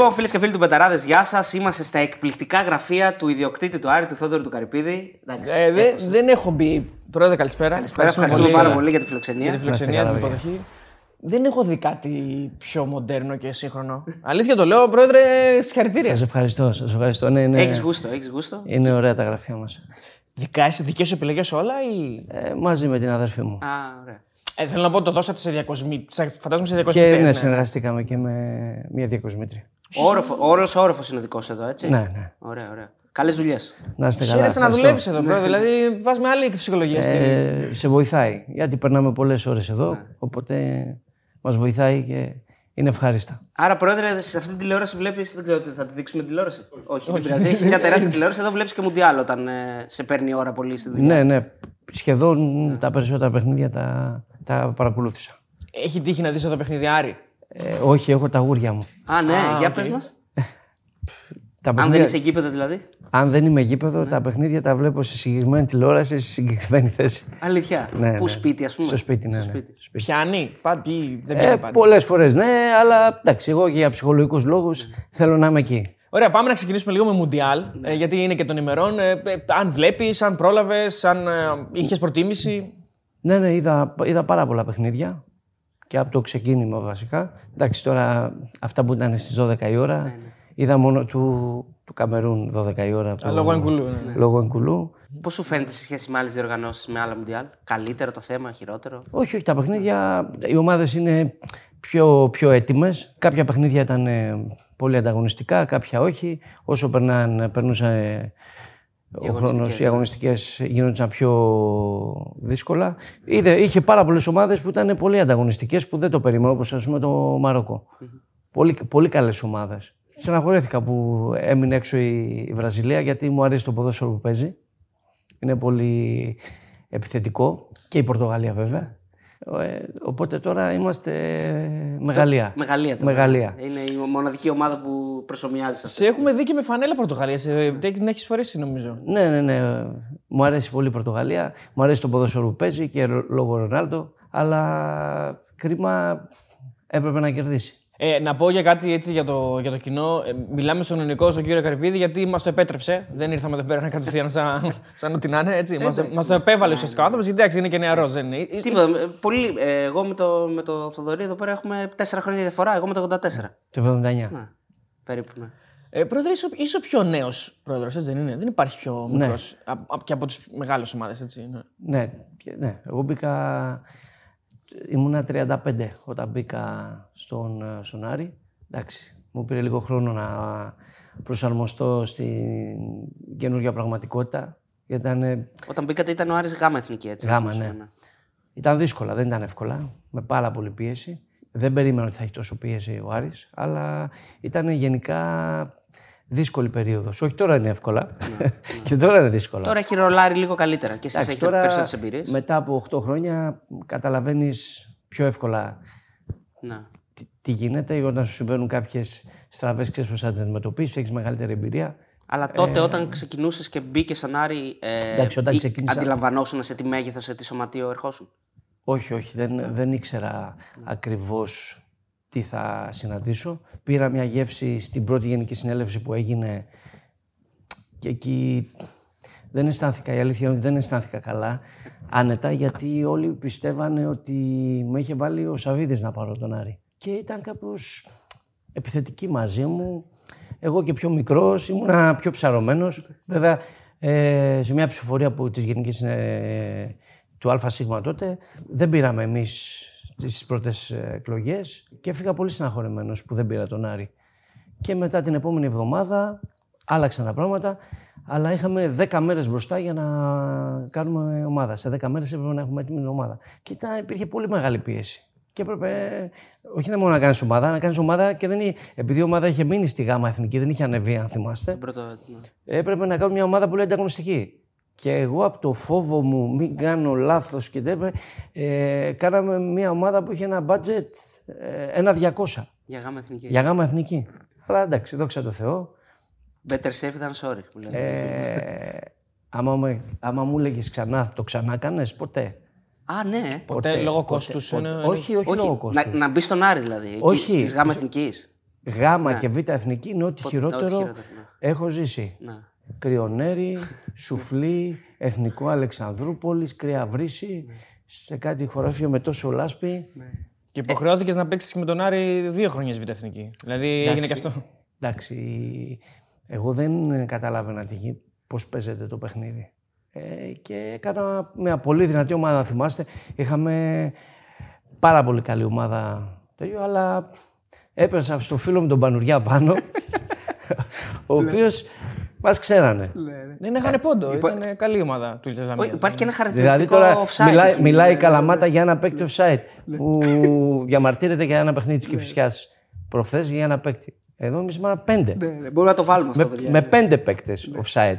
Λοιπόν, φίλες και φίλοι του Πεταράδες, γεια σας. Είμαστε στα εκπληκτικά γραφεία του ιδιοκτήτη του Άρη, του Θόδωρου του Καρυπίδη. Εντάξει, Ε, δεν, δεν έχω μπει. Πρόεδρε, καλησπέρα. Καλησπέρα, ευχαριστούμε πάρα πολύ για τη φιλοξενία. για τη φιλοξενία, Να την είστε καλά, υποδοχή. Δεν έχω δει κάτι πιο μοντέρνο και σύγχρονο. Αλήθεια το λέω, πρόεδρε, συγχαρητήρια. Σας ευχαριστώ. Σας ευχαριστώ. Ναι, ναι, Έχεις γούστο, έχεις γούστο. Είναι ωραία τα γραφεία μας. Δικά είσαι δικές σου επιλογές όλα ή. Ε, μαζί με την αδερφή μου. Α, ωραία. Ε, θέλω να πω, το δώσατε σε διακοσμη... σε- Φαντάζομαι σε και διακοσμητές, ναι, συνεργαστήκαμε και με μια διακοσμήτρια. Όλος ο όροφος είναι δικός εδώ, έτσι; Ναι, ναι. Ωραία, ωραία. Καλές δουλειές. Να είστε καλά. Χαίρεσαι να ευχαριστώ. δουλεύεις εδώ, πρόεδρε. δηλαδή, πας με άλλη ψυχολογία. στη- Ε, σε βοηθάει. Γιατί περνάμε πολλές ώρες εδώ. Ναι. Οπότε μας βοηθάει και είναι ευχάριστα. Άρα, πρόεδρε, σε αυτή την τηλεόραση βλέπει. Δεν ξέρω, θα τη δείξουμε τηλεόραση. Όχι, δεν πειράζει. Έχει μια τεράστια τηλεόραση. Εδώ βλέπεις και μουντιάλ όταν ε, σε παίρνει η ώρα πολύ στη δουλειά. Ναι, ναι. Σχεδόν τα περισσότερα παιχνίδια τα, τα παρακολούθησα. Έχει τύχει να δεις το παιχνίδι Άρη. Ε, όχι, έχω τα γούρια μου. Α, ναι, για οκ. πες μας. Τα Αν δεν παιχνίδια- είσαι γήπεδο δηλαδή. αν δεν είμαι γήπεδο, τα παιχνίδια τα βλέπω σε συγκεκριμένη τηλεόραση, σε συγκεκριμένη θέση. Αλήθεια. Ναι, Πού ναι. σπίτι, ας πούμε. Στο σπίτι, ναι. Στο ναι. σπίτι. Πιάνει, πάτη, δεν Ε, πιάνει πάντα. Πολλές φορές ναι, αλλά εντάξει, εγώ και για ψυχολογικούς λόγους θέλω να είμαι εκεί. Ωραία, πάμε να ξεκινήσουμε λίγο με Μουντιάλ, ε, γιατί είναι και των ημερών. Ε, ε, αν βλέπεις, αν πρόλαβες, αν ε, είχες προτίμηση. Ναι, ναι, είδα, είδα πάρα πολλά παιχνίδια και από το ξεκίνημα βασικά. Εντάξει, τώρα αυτά που ήταν στις 12 η ώρα, είδα μόνο του, του Καμερούν 12 η ώρα. που- λόγω Εγκουλού, ναι. Λόγω Εγκουλού. Πώς σου φαίνεται σε σχέση με άλλες διοργανώσεις, με άλλα μουντιάλ; Καλύτερο το θέμα, χειρότερο; Όχι, όχι, τα παιχνίδια, οι ομάδες είναι πιο, πιο έτοιμες. Κάποια παιχνίδια ήταν ε, πολύ ανταγωνιστικά, κάποια όχι. Όσο περνάν, περνούσε ε, ο χρόνος, οι αγωνιστικές γίνονταν πιο δύσκολα. Είδε, είχε πάρα πολλές ομάδες που ήταν πολύ ανταγωνιστικές που δεν το περίμενα, όπως ας πούμε το μαροκο Πολύ, πολύ καλές ομάδες. Στεναχωρέθηκα που έμεινε έξω η, η Βραζιλία γιατί μου αρέσει το ποδόσφαιρο που παίζει. Είναι πολύ επιθετικό και η Πορτογαλία βέβαια. Ε, οπότε τώρα είμαστε μεγαλεία. Μεγαλεία τώρα. Μεγαλεία. Είναι η μοναδική ομάδα που προσωμιάζει σε Σε έχουμε δει και με φανέλα Πορτογαλία. Την έχεις φορέσει, νομίζω. Ναι, ναι, ναι. Μου αρέσει πολύ η Πορτογαλία. Μου αρέσει το ποδόσφαιρο που παίζει και λόγω Ρονάλντο. Αλλά κρίμα έπρεπε να κερδίσει. Ε, να πω για κάτι έτσι για το, για το κοινό. Ε, μιλάμε στον ελληνικό, στον κύριο Καρυπίδη, γιατί μας το επέτρεψε. Δεν ήρθαμε εδώ πέρα κατευθείαν σαν, σαν ό,τι να είναι. Έτσι. Μας το επέβαλε ουσιαστικά ο άνθρωπο, γιατί εντάξει, είναι και νεαρός. Δεν είναι. Ε, Τίποτα. ε, Πολύ, ε, εγώ με το, με το Θοδωρή εδώ πέρα έχουμε 4 χρόνια διαφορά. Εγώ με το 84. Το 79. Ναι, περίπου. Ναι. Ε, πρόεδρε, είσαι, είσαι ο πιο νέος πρόεδρος, έτσι δεν είναι; Δεν υπάρχει πιο Ναι. μικρός. Και από τις μεγάλες ομάδες, έτσι. Ναι. Ναι, και- ναι, εγώ μπήκα. Ήμουνα 35 όταν μπήκα στον, ε, στον Άρη. Εντάξει, μου πήρε λίγο χρόνο να προσαρμοστώ στην καινούργια πραγματικότητα. Γιατί ήταν, ε, Όταν μπήκατε ήταν ο Άρης γάμα εθνική έτσι. Γάμα, αυτό ναι. σημαίνει. ήταν δύσκολα, δεν ήταν εύκολα. Με πάρα πολύ πίεση. Δεν περίμενα ότι θα έχει τόσο πίεση ο Άρης, αλλά ήταν γενικά δύσκολη περίοδος. Όχι τώρα είναι εύκολα. και τώρα είναι δύσκολα. Τώρα έχει ρολάρει λίγο καλύτερα και εσεί Εντάξει, έχετε περισσότερες εμπειρίες. μετά από 8 χρόνια καταλαβαίνεις πιο εύκολα Ναι. τι, τι γίνεται όταν σου συμβαίνουν κάποιες στραβές, ξέρεις πώ θα τι αντιμετωπίσεις, έχεις μεγαλύτερη εμπειρία. Αλλά τότε όταν ξεκινούσες και μπήκες στον Άρη, ε, Ε. Εντάξει, όταν ή- ξεκίνησα- αντιλαμβανόσουν σε τι μέγεθος, σε τι σωματείο ερχόσουν; Όχι, όχι, δεν, δεν ήξερα ακριβώς τι θα συναντήσω. Πήρα μια γεύση στην πρώτη γενική συνέλευση που έγινε και εκεί δεν αισθάνθηκα, η αλήθεια είναι ότι δεν αισθάνθηκα καλά, άνετα, γιατί όλοι πιστεύανε ότι με είχε βάλει ο Σαββίδης να πάρω τον Άρη. Και ήταν κάπως επιθετική μαζί μου. Εγώ και πιο μικρός, ήμουνα πιο ψαρωμένος. Βέβαια, ε, σε μια ψηφοφορία που της Γενικής ε, του ΑΣ τότε, δεν πήραμε εμείς τις πρώτες ε, εκλογές και έφυγα πολύ συναχωρημένος που δεν πήρα τον Άρη. Και μετά την επόμενη εβδομάδα άλλαξαν τα πράγματα, αλλά είχαμε 10 μέρες μπροστά για να κάνουμε ομάδα. Σε 10 μέρες έπρεπε να έχουμε έτοιμη την ομάδα. Και ήταν, υπήρχε πολύ μεγάλη πίεση. Και έπρεπε, όχι μόνο να κάνεις ομάδα, να κάνεις ομάδα και δεν, εί- επειδή η ομάδα είχε μείνει στη γάμα εθνική, δεν είχε ανεβεί, αν θυμάστε. Πρώτο, ναι. Έπρεπε να κάνω μια ομάδα πολύ ανταγωνιστική. Και εγώ από το φόβο μου, μην κάνω λάθος και δεν ε, κάναμε μια ομάδα που είχε ένα budget ε, ένα 200 Για γάμα εθνική. για γάμα εθνική. Αλλά εντάξει, δόξα τω Θεώ. Better safe than sorry. Που λένε. Ε, άμα, με- άμα μου έλεγες ξανά, το ξανά κάνεις, ποτέ. Α, ναι. Ποτέ, λόγω κόστους. Ποτέ. Όχι, όχι, Όχι, λόγω κόστους. να, να μπεις στον Άρη δηλαδή. Όχι. Της γάμα εθνικής. γάμα και β' εθνική είναι ό,τι χειρότερο, χειρότερο, ναι. έχω ζήσει. Ναι. Κρυονέρι, Σουφλί, Εθνικό Αλεξανδρούπολης, Κρυαβρύση, σε κάτι χωράφιο με τόσο λάσπη. Και υποχρεώθηκες να παίξεις με τον Άρη δύο χρόνια β' εθνική. Δηλαδή έγινε και αυτό. Εντάξει, εγώ δεν καταλάβαινα τι, γι- πώς παίζεται το παιχνίδι. Ε, και έκανα μια πολύ δυνατή ομάδα, να θυμάστε. Είχαμε πάρα πολύ καλή ομάδα, τέτοιο, αλλά έπεσα στο φίλο μου τον Πανουριά πάνω, ο οποίος μας ξέρανε. Δεν έχανε πόντο. Ήταν καλή ομάδα του Ιλτεσλαμία. Όχι, Υπάρχει και ένα Δηλαδή χαρακτηριστικό τώρα offside. μιλάει, εκεί. μιλάει η Καλαμάτα για ένα παίκτη offside που διαμαρτύρεται για ένα παιχνίδι της Κηφισιάς προχθές για ένα παίκτη. Εδώ εμείς είμαστε πέντε. Ναι, ναι, Μπορούμε να το βάλουμε αυτό, παιδιά. με πέντε παίκτες offside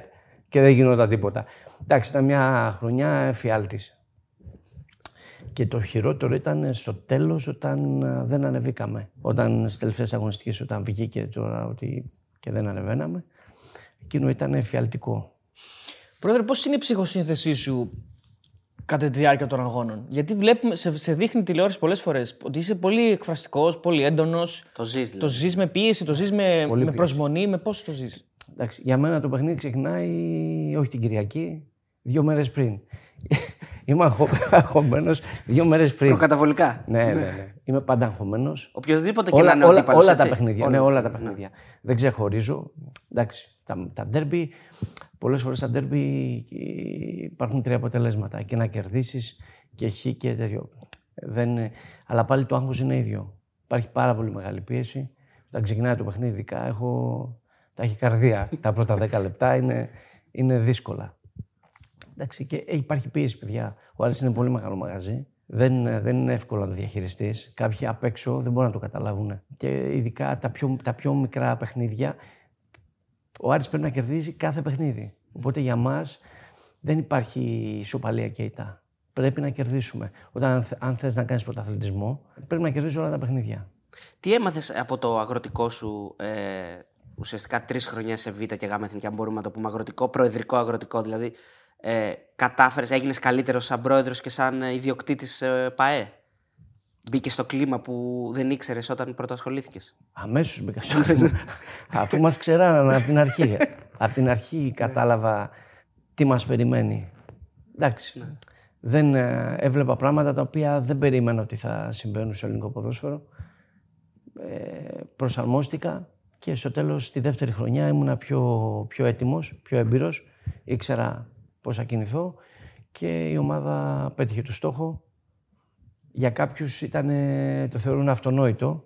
και δεν γινόταν τίποτα. Εντάξει, ήταν μια χρονιά εφιάλτης. Και το χειρότερο ήταν στο τέλος όταν α, δεν ανεβήκαμε. Όταν στις τελευταίες αγωνιστικές, όταν βγήκε τώρα ότι και δεν ανεβαίναμε, εκείνο ήταν εφιαλτικό. Πρόεδρε, πώς είναι η ψυχοσύνθεσή σου κατά τη διάρκεια των αγώνων; Γιατί βλέπουμε, σε, σε δείχνει τηλεόραση πολλές φορές ότι είσαι πολύ εκφραστικός, πολύ έντονος. Το ζεις, Το δηλαδή. ζεις με πίεση, το ζεις με, με προσμονή, με πώς το ζεις; Εντάξει, για μένα το παιχνίδι ξεκινάει όχι την Κυριακή, δύο μέρες πριν. Είμαι αγχω- αγχωμένος δύο μέρες πριν. Προκαταβολικά. Ναι, ναι, ναι. Είμαι πάντα αγχωμένος. Οποιοδήποτε και να όλα, είναι ο όλα, αντίπαλος, όλα τα έτσι. παιχνίδια. Όλα. Ναι, όλα τα παιχνίδια. Δεν ξεχωρίζω. Εντάξει, τα, τα ντέρμπι, πολλές φορές τα ντέρμπι υπάρχουν τρία αποτελέσματα. Και να κερδίσεις και χ και τέτοιο. Δεν, είναι- αλλά πάλι το άγχος είναι ίδιο. Υπάρχει πάρα πολύ μεγάλη πίεση. Όταν ξεκινάει το παιχνίδι, ειδικά έχω ταχυκαρδία. τα πρώτα 10 λεπτά είναι, είναι δύσκολα. Εντάξει, και ε, υπάρχει πίεση, παιδιά. Ο Άρης είναι πολύ μεγάλο μαγαζί. Δεν, ε, δεν είναι εύκολο να το διαχειριστείς. Κάποιοι απ' έξω δεν μπορούν να το καταλάβουν. Και ειδικά τα πιο, τα πιο μικρά παιχνίδια, ο Άρης πρέπει να κερδίζει κάθε παιχνίδι. Οπότε για μας δεν υπάρχει ισοπαλία και ήττα. Πρέπει να κερδίσουμε. Όταν θε- αν θες να κάνεις πρωταθλητισμό, πρέπει να κερδίσει όλα τα παιχνίδια. Τι έμαθες από το αγροτικό σου ε, ουσιαστικά τρεις χρονιές σε Β και Γ εθνική, αν μπορούμε να το πούμε αγροτικό, προεδρικό αγροτικό. Δηλαδή, ε, κατάφερες, έγινες καλύτερος σαν πρόεδρος και σαν ε, ιδιοκτήτης ε, ΠαΕ; Μπήκε στο κλίμα που δεν ήξερες όταν πρώτα ασχολήθηκε. Αμέσως μπήκα στο κλίμα. Αφού μας ξέρανε από την αρχή. από την αρχή κατάλαβα τι μας περιμένει. Εντάξει. Δεν ε, έβλεπα πράγματα τα οποία δεν περίμενα ότι θα συμβαίνουν στο ελληνικό ποδόσφαιρο. Ε, προσαρμόστηκα και στο τέλος τη δεύτερη χρονιά ήμουνα πιο, πιο έτοιμος, πιο έμπειρος. Ήξερα πώς θα κινηθώ και η ομάδα πέτυχε το στόχο. Για κάποιους ήταν, το θεωρούν αυτονόητο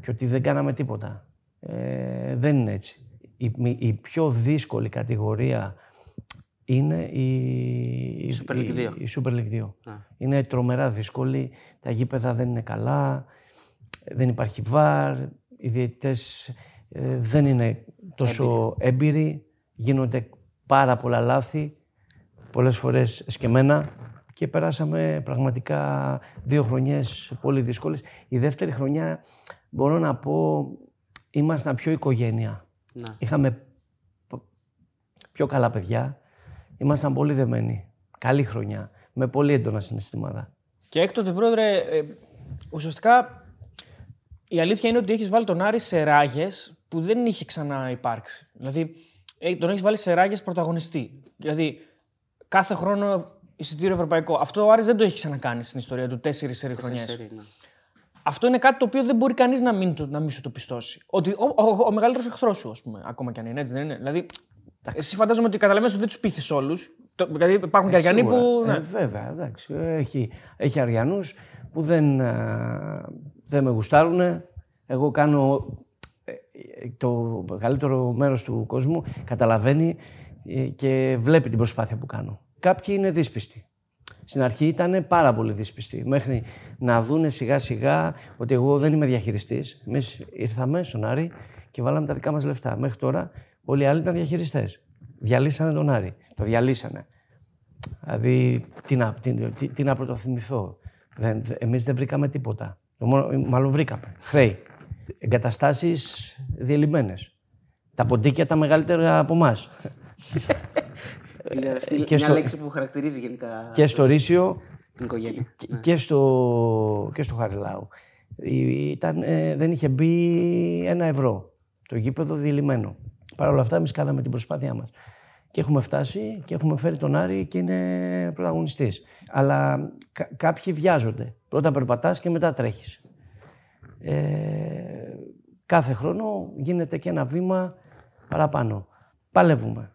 και ότι δεν κάναμε τίποτα. Ε, δεν είναι έτσι. Η, μη- η πιο δύσκολη κατηγορία είναι η, η Super League 2. η Super League 2. Ναι. Είναι τρομερά δύσκολη. Τα γήπεδα δεν είναι καλά. Δεν υπάρχει βάρ. Οι διαιτητές ε, δεν είναι τόσο έμπειροι. Γίνονται πάρα πολλά λάθη. Πολλές φορές σκεμμένα. Και περάσαμε πραγματικά δύο χρονιές πολύ δύσκολες. Η δεύτερη χρονιά μπορώ να πω ήμασταν πιο οικογένεια. Ναι. Είχαμε π- πιο καλά παιδιά. Ήμασταν πολύ δεμένοι. Καλή χρονιά. Με πολύ έντονα συναισθήματα. Και έκτοτε, πρόεδρε, ε, ουσιαστικά η αλήθεια είναι ότι έχεις βάλει τον Άρη σε ράγες που δεν είχε ξανά υπάρξει. Δηλαδή, ε, τον έχεις βάλει σε ράγες πρωταγωνιστή. Δηλαδή, κάθε χρόνο εισιτήριο ευρωπαϊκό. Αυτό ο Άρης δεν το έχεις ξανακάνεις στην ιστορία του τέσσερις σερι χρονιές. Σερί, ναι. Αυτό είναι κάτι το οποίο δεν μπορεί κανείς να, μην το- να μην σου το πιστώσει. Ότι ο, ο, ο μεγαλύτερος εχθρός σου, ας πούμε, ακόμα κι αν είναι έτσι, δεν είναι. Δηλαδή, εσύ φαντάζομαι ότι καταλαβαίνεις ότι δεν τους πείθεις όλους. Δηλαδή, υπάρχουν και Αριανοί Σίγουρα. που. Ε, Ναι. βέβαια, εντάξει. Έχει, έχει Αριανούς που δεν, α, δεν με γουστάρουν. Εγώ κάνω ε, ε, το μεγαλύτερο μέρος του κόσμου καταλαβαίνει ε, και βλέπει την προσπάθεια που κάνω. Κάποιοι είναι δύσπιστοι. Στην αρχή ήταν πάρα πολύ δύσπιστοι. Μέχρι να δούνε σιγά σιγά ότι εγώ δεν είμαι διαχειριστής. Εμείς ήρθαμε στον Άρη και βάλαμε τα δικά μας λεφτά. Μέχρι τώρα όλοι οι άλλοι ήταν διαχειριστές. Διαλύσανε τον Άρη. Το διαλύσανε. Δηλαδή, τι να, τι, τι, τι να πρωτοθυμηθώ. Δεν, δε- εμείς δεν βρήκαμε τίποτα. Το μόνο, μάλλον βρήκαμε. Χρέη. Εγκαταστάσεις διελειμμένες. Τα ποντίκια τα μεγαλύτερα από εμάς. Είναι αυτή και μια στο- λέξη που χαρακτηρίζει γενικά και στο Ρήσιο την οικογένεια. και, και στο, και στο Χαριλάου. Ήταν, ε, δεν είχε μπει ένα ευρώ. Το γήπεδο διελειμμένο. Παρ' όλα αυτά, εμείς κάναμε την προσπάθειά μας. Και έχουμε φτάσει και έχουμε φέρει τον Άρη και είναι πρωταγωνιστής. Αλλά κα- κάποιοι βιάζονται. Πρώτα περπατάς και μετά τρέχεις. Ε, κάθε χρόνο γίνεται και ένα βήμα παραπάνω. Παλεύουμε.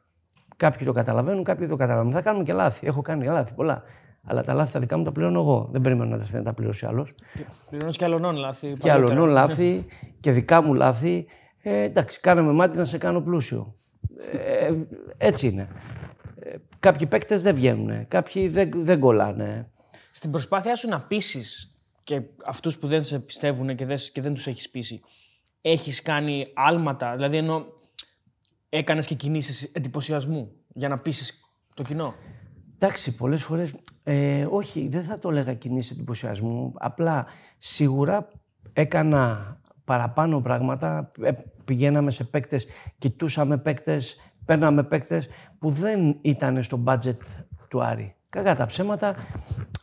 Κάποιοι το καταλαβαίνουν, κάποιοι δεν το καταλαβαίνουν. Θα κάνουμε και λάθη. Έχω κάνει λάθη πολλά. Αλλά τα λάθη τα δικά μου τα πληρώνω εγώ. Δεν περιμένω να τα, να τα πληρώσει άλλος. Πληρώνεις και άλλων λάθη. Και παλιότερα. άλλων λάθη και δικά μου λάθη. Ε, εντάξει, κάναμε μάτι να σε κάνω πλούσιο. Ε, έτσι είναι. Ε, κάποιοι παίκτες δεν βγαίνουν. Κάποιοι δεν, δεν κολλάνε. Στην προσπάθειά σου να πείσεις και αυτούς που δεν σε πιστεύουν και δεν, και δεν τους έχεις πείσει, έχεις κάνει άλματα; Δηλαδή, ενώ έκανες και κινήσεις εντυπωσιασμού για να πείσει το κοινό; Εντάξει, πολλές φορές. Ε, όχι, δεν θα το έλεγα κινήσεις εντυπωσιασμού. Απλά σίγουρα έκανα παραπάνω πράγματα. Ε, πηγαίναμε σε παίκτες, κοιτούσαμε παίκτες, παίρναμε παίκτες που δεν ήταν στο budget του Άρη. Κακά τα ψέματα,